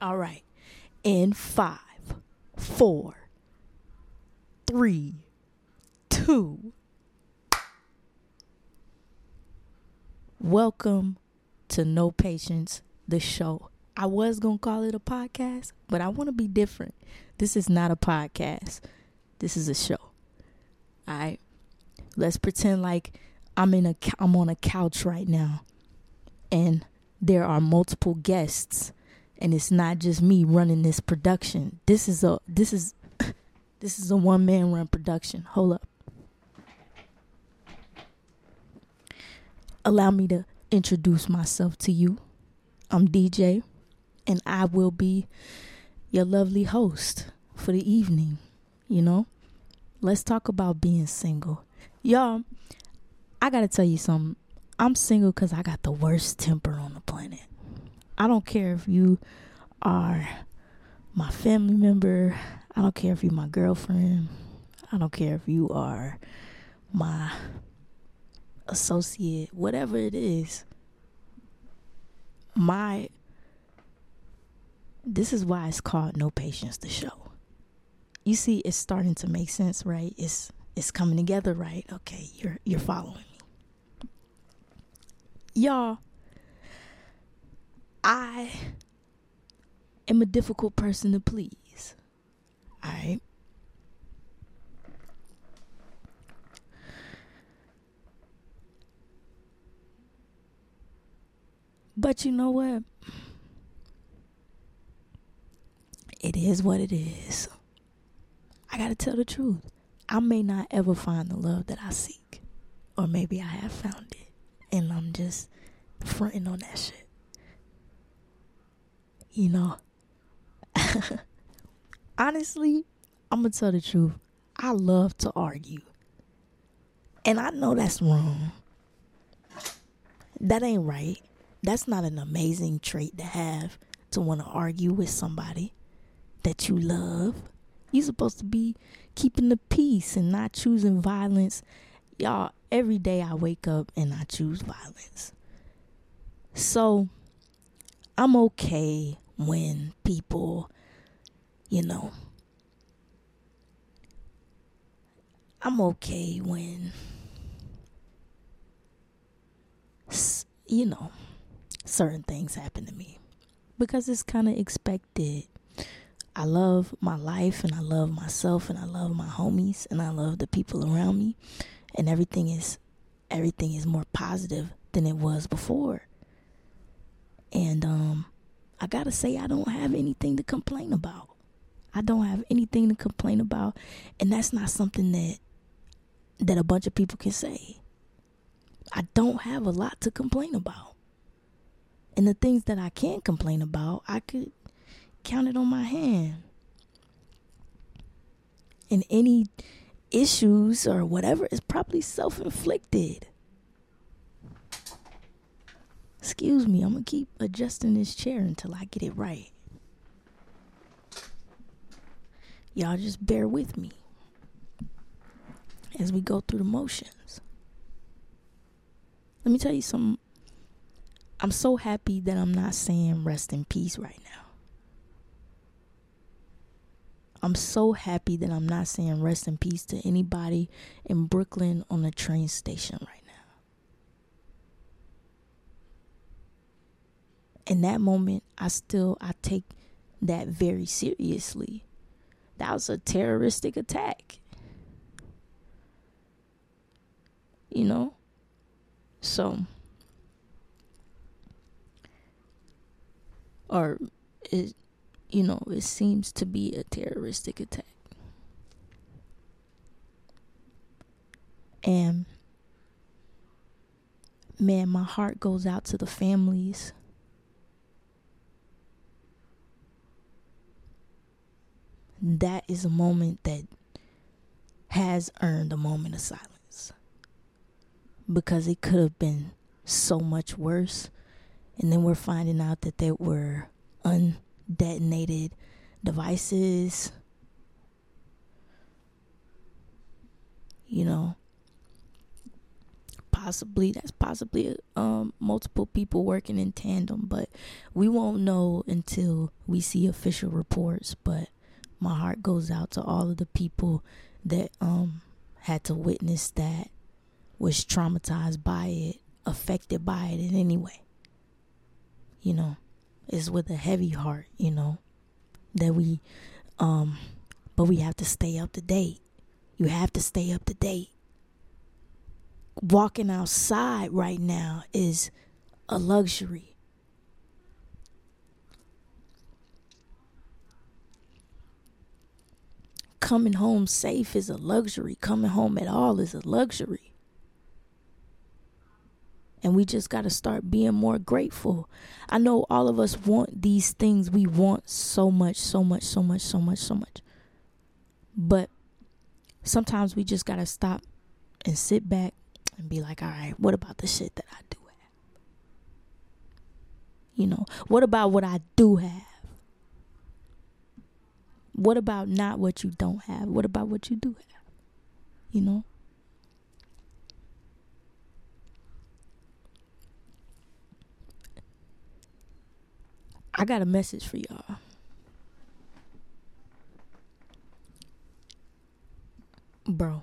All right. In five, four, three, two. Welcome to No Patience, the show. I was going to call it a podcast, but I want to be different. This is not a podcast. This is a show. All right. Let's pretend like I'm in a I'm on a couch right now and there are multiple guests and it's not just me running this production. This is a this is this is a one man run production. Hold up. Allow me to introduce myself to you. I'm DJ and I will be your lovely host for the evening, you know? Let's talk about being single. Y'all, I got to tell you something. I'm single cuz I got the worst temper on the planet. I don't care if you are my family member. I don't care if you're my girlfriend. I don't care if you are my associate, whatever it is. My this is why it's called No Patience the show. You see it's starting to make sense, right? It's it's coming together, right? Okay, you're you're following me. Y'all I am a difficult person to please. Alright. But you know what? It is what it is. I gotta tell the truth. I may not ever find the love that I seek. Or maybe I have found it. And I'm just fronting on that shit you know. Honestly, I'm going to tell the truth. I love to argue. And I know that's wrong. That ain't right. That's not an amazing trait to have to want to argue with somebody that you love. You're supposed to be keeping the peace and not choosing violence. Y'all, every day I wake up and I choose violence. So, I'm okay when people, you know, I'm okay when, you know, certain things happen to me because it's kind of expected. I love my life and I love myself and I love my homies and I love the people around me and everything is everything is more positive than it was before. And um I gotta say, I don't have anything to complain about. I don't have anything to complain about, and that's not something that that a bunch of people can say. I don't have a lot to complain about. And the things that I can complain about, I could count it on my hand. And any issues or whatever is probably self inflicted. Excuse me, I'm gonna keep adjusting this chair until I get it right. Y'all just bear with me as we go through the motions. Let me tell you something. I'm so happy that I'm not saying rest in peace right now. I'm so happy that I'm not saying rest in peace to anybody in Brooklyn on the train station right in that moment, I still I take that very seriously. That was a terroristic attack. You know? So or it you know, it seems to be a terroristic attack. And man, my heart goes out to the families that is a moment that has earned a moment of silence because it could have been so much worse. And then we're finding out that there were undetonated devices. You know, possibly that's possibly um multiple people working in tandem but we won't know until we see official reports but my heart goes out to all of the people that um had to witness that was traumatized by it affected by it in any way. You know it's with a heavy heart you know that we um but we have to stay up to date. You have to stay up to date. Walking outside right now is a luxury. Coming home safe is a luxury. Coming home at all is a luxury. And we just got to start being more grateful. I know all of us want these things. We want so much, so much, so much, so much, so much. But sometimes we just got to stop and sit back and be like, all right, what about the shit that I do have? You know, what about what I do have? What about not what you don't have? What about what you do have? You know? I got a message for y'all. Bro,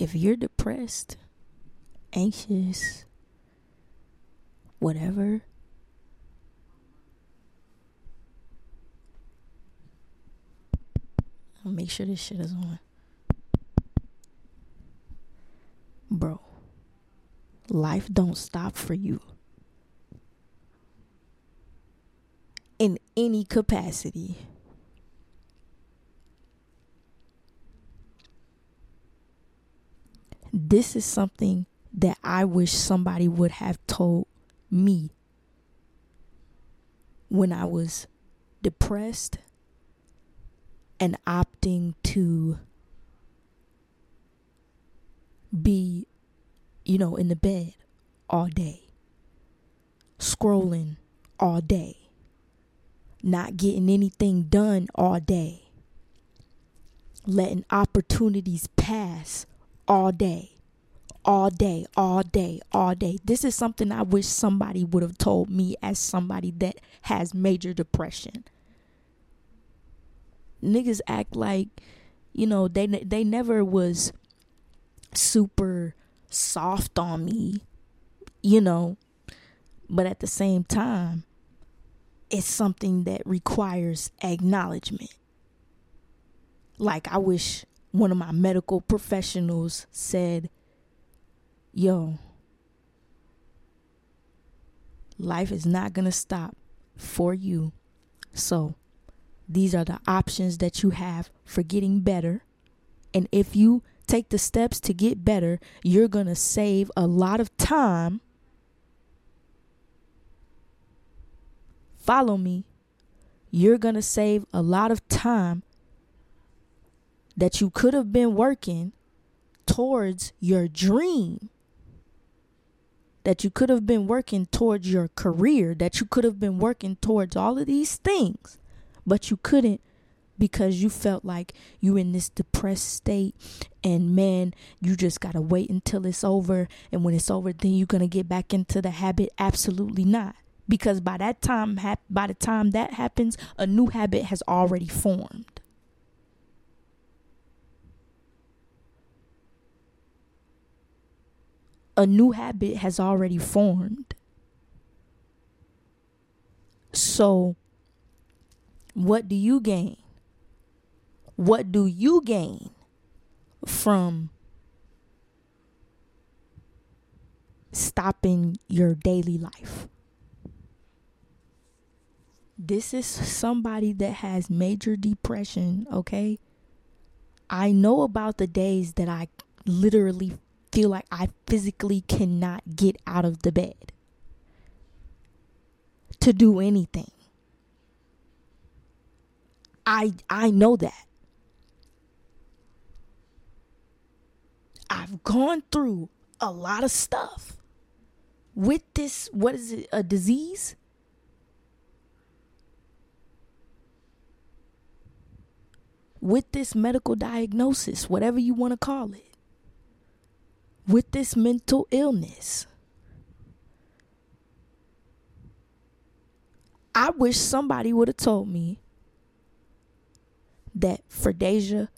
if you're depressed, anxious, whatever, make sure this shit is on. Bro, life don't stop for you. In any capacity. this is something that I wish somebody would have told me when I was depressed and opting to be, you know, in the bed all day, scrolling all day, not getting anything done all day, letting opportunities pass all day. All day, all day, all day. This is something I wish somebody would have told me as somebody that has major depression. Niggas act like, you know, they they never was super soft on me, you know, but at the same time, it's something that requires acknowledgement. Like I wish one of my medical professionals said, Yo, life is not going to stop for you. So, these are the options that you have for getting better. And if you take the steps to get better, you're going to save a lot of time. Follow me. You're going to save a lot of time that you could have been working towards your dream, that you could have been working towards your career, that you could have been working towards all of these things, but you couldn't because you felt like you're in this depressed state. And man you just got to wait until it's over. And when it's over then you're to get back into the habit. Absolutely not. Because by that time by the time that happens a new habit has already formed. A new habit has already formed. So, what do you gain? What do you gain from stopping your daily life? This is somebody that has major depression, okay? I know about the days that I literally feel like I physically cannot get out of the bed to do anything. I I know that. I've gone through a lot of stuff with this what is it a disease? With this medical diagnosis, whatever you want to call it with this mental illness. I wish somebody would have told me that for Deja,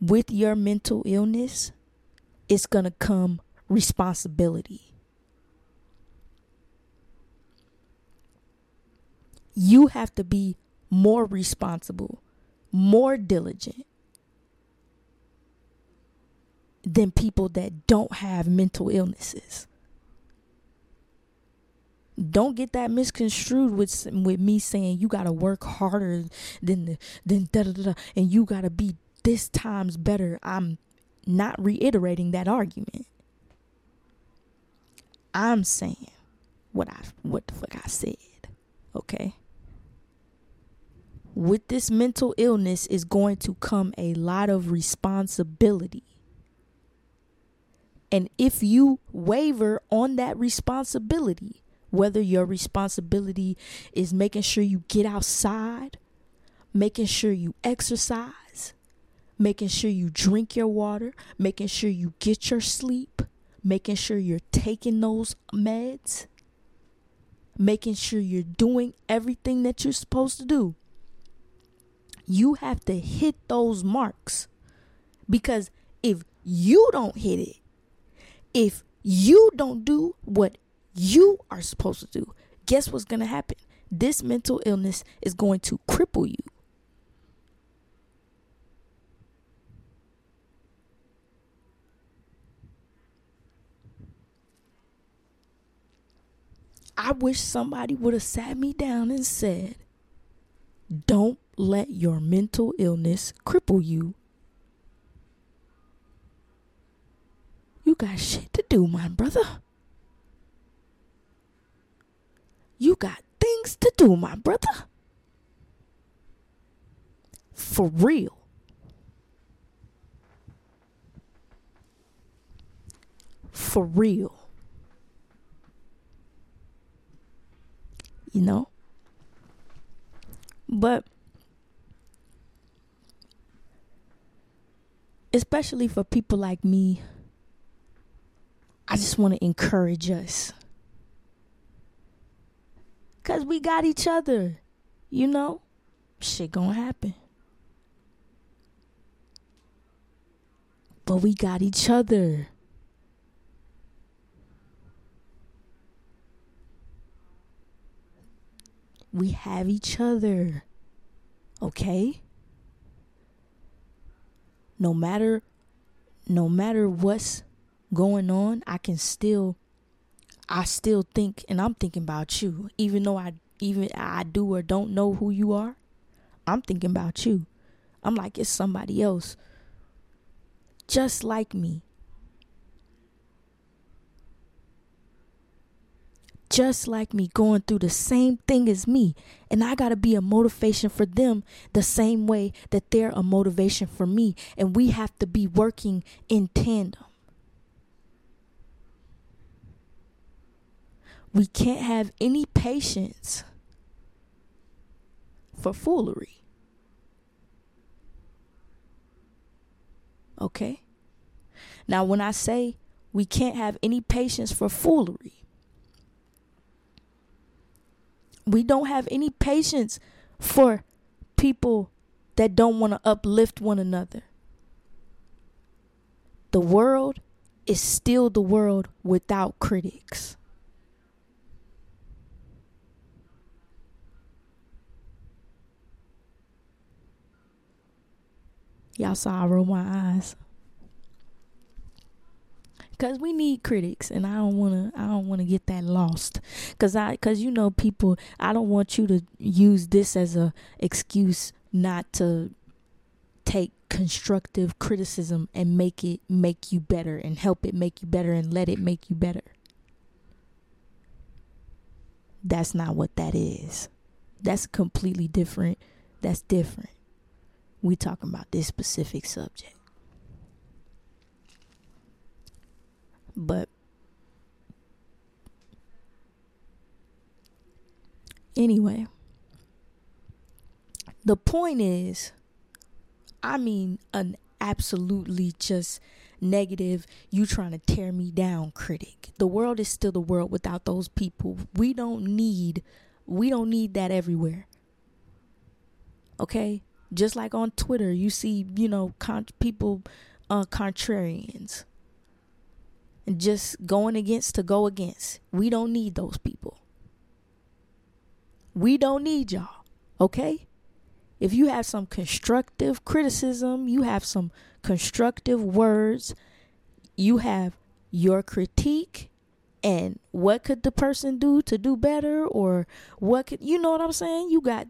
with your mental illness, it's going to come responsibility. You have to be more responsible, more diligent than people that don't have mental illnesses. Don't get that misconstrued with with me saying you gotta work harder than than da da da and you gotta be this times better. I'm not reiterating that argument. I'm saying what I what the fuck I said. Okay. With this mental illness is going to come a lot of responsibility. And if you waver on that responsibility, whether your responsibility is making sure you get outside, making sure you exercise, making sure you drink your water, making sure you get your sleep, making sure you're taking those meds, making sure you're doing everything that you're supposed to do. You have to hit those marks because if you don't hit it, if you don't do what you are supposed to do, guess what's going to happen? This mental illness is going to cripple you. I wish somebody would have sat me down and said, Don't let your mental illness cripple you. You got shit to do, my brother. You got things to do, my brother. For real. For real. You know? But especially for people like me, I just want to encourage us Cause we got each other. You know? Shit gonna happen. But we got each other. We have each other. Okay? No matter no matter what's going on, I can still I still think and I'm thinking about you. Even though I even I do or don't know who you are, I'm thinking about you. I'm like it's somebody else. Just like me. Just like me going through the same thing as me. And I got to be a motivation for them the same way that they're a motivation for me. And we have to be working in tandem. We can't have any patience for foolery. Okay? Now, when I say we can't have any patience for foolery, we don't have any patience for people that don't want to uplift one another. The world is still the world without critics. Y'all saw I roll my eyes. Cause we need critics, and I don't wanna, I don't wanna get that lost. Cause I, cause you know, people, I don't want you to use this as a excuse not to take constructive criticism and make it make you better, and help it make you better, and let it make you better. That's not what that is. That's completely different. That's different we talking about this specific subject. But anyway, the point is, I mean, an absolutely just negative, you trying to tear me down critic. The world is still the world without those people. We don't need we don't need that everywhere. Okay? Just like on Twitter, you see, you know, con- people uh contrarians and just going against to go against. We don't need those people. We don't need y'all. Okay? If you have some constructive criticism, you have some constructive words, you have your critique and what could the person do to do better or what could you know what I'm saying? You got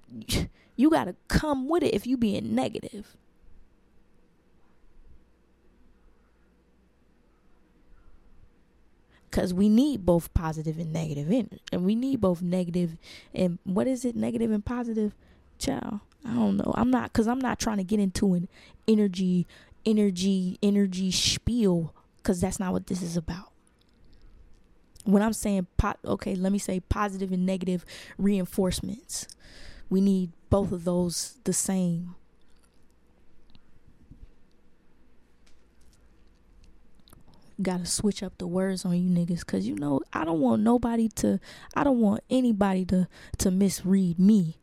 you got to come with it if you being negative. because we need both positive and negative in and we need both negative and what is it? Negative and positive? Child i don't know. I'm not because i'm not trying to get into an energy energy energy spiel because that's not what this is about. When i'm saying pot okay let me say positive and negative reinforcements. We need both of those the same. Gotta switch up the words on you niggas because you know i don't want nobody to i don't want anybody to to misread me.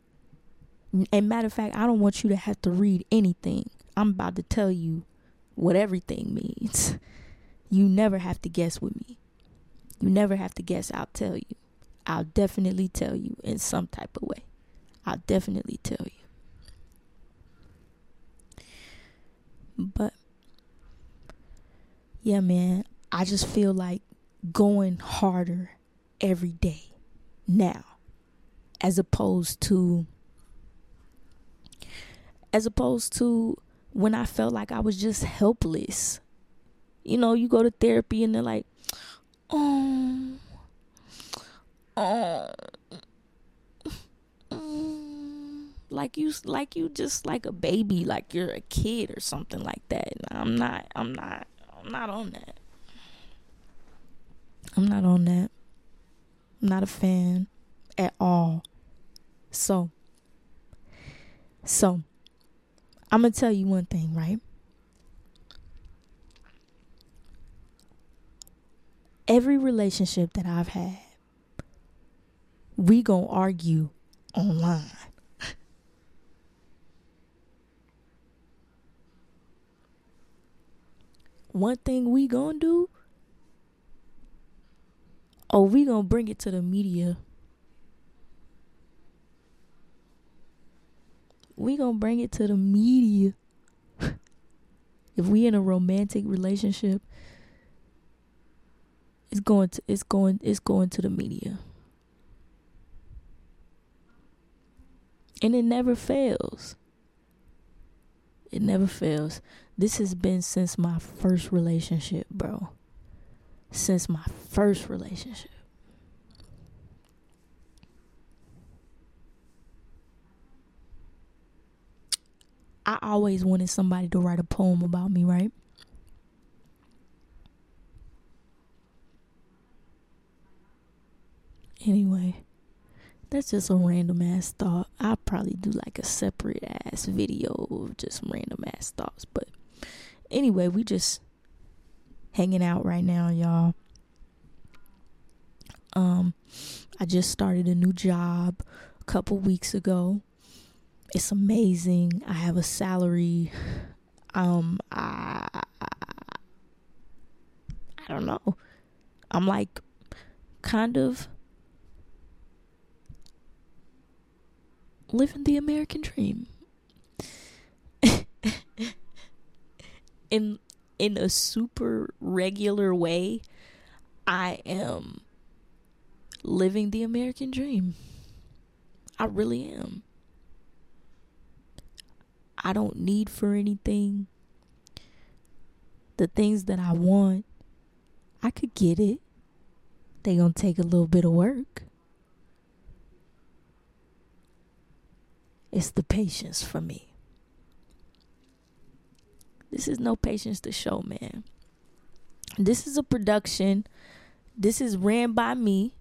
And matter of fact i don't want you to have to read anything. I'm about to tell you what everything means. You never have to guess with me. You never have to guess i'll tell you. I'll definitely tell you in some type of way i'll definitely tell you but yeah, man, I just feel like going harder every day now as opposed to as opposed to when I felt like I was just helpless. You know, you go to therapy and they're like, "Oh, oh, mm, like you, like you, just like a baby, like you're a kid or something like that." And I'm not. I'm not. I'm not on that. I'm not on that. I'm not a fan at all. So, so I'm gonna tell you one thing, right? Every relationship that I've had, we gonna argue online. One thing we gonna do? Oh we gonna bring it to the media? We gonna bring it to the media. If we in a romantic relationship it's going to it's going it's going to the media. And it never fails it never fails this has been since my first relationship, bro. Since my first relationship. I always wanted somebody to write a poem about me, right? Anyway, that's just a random ass thought. I'll probably do like a separate ass video of just random ass thoughts, but anyway, we just hanging out right now, y'all. Um, I just started a new job a couple weeks ago. It's amazing. I have a salary. Um, I, I don't know. I'm like kind of living the American dream. in in a super regular way, I am living the American dream. I really am. I don't need for anything. The things that I want, I could get it. They gonna take a little bit of work. It's the patience for me. This is no patience to show, man. This is a production. This is ran by me,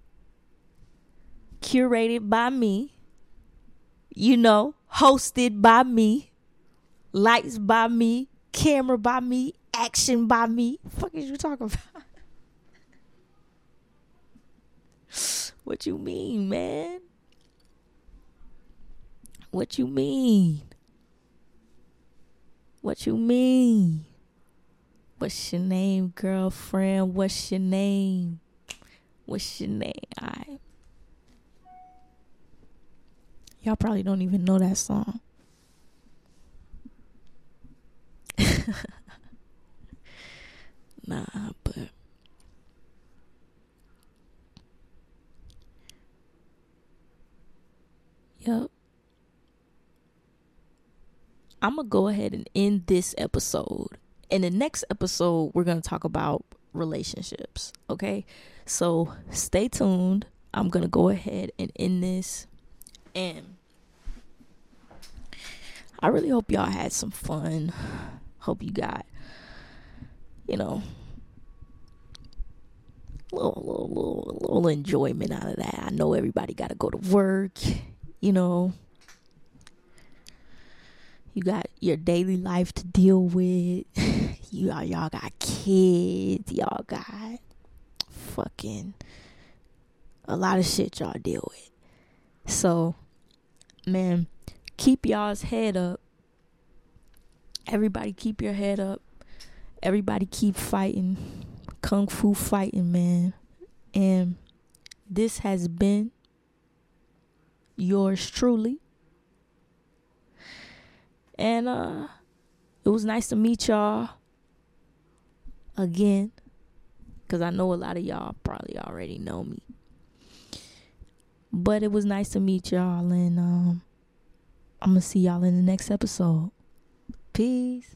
curated by me, you know, hosted by me, lights by me, camera by me, action by me. Fuck is you talking about? what you mean, man? What you mean? What you mean? What's your name, girlfriend? What's your name? What's your name? I Y'all probably don't even know that song. nah, but Yep. I'm going to go ahead and end this episode. In the next episode, we're going to talk about relationships. Okay. So stay tuned. I'm going to go ahead and end this. And I really hope y'all had some fun. Hope you got, you know, little, little, little, little enjoyment out of that. I know everybody got to go to work, you know, you got your daily life to deal with. you all y'all got kids. Y'all got fucking a lot of shit y'all deal with. So, man, keep y'all's head up. Everybody keep your head up. Everybody keep fighting. Kung fu fighting, man. And this has been yours truly, and uh it was nice to meet y'all again. Cause I know a lot of y'all probably already know me. But it was nice to meet y'all and um I'm gonna see y'all in the next episode. Peace.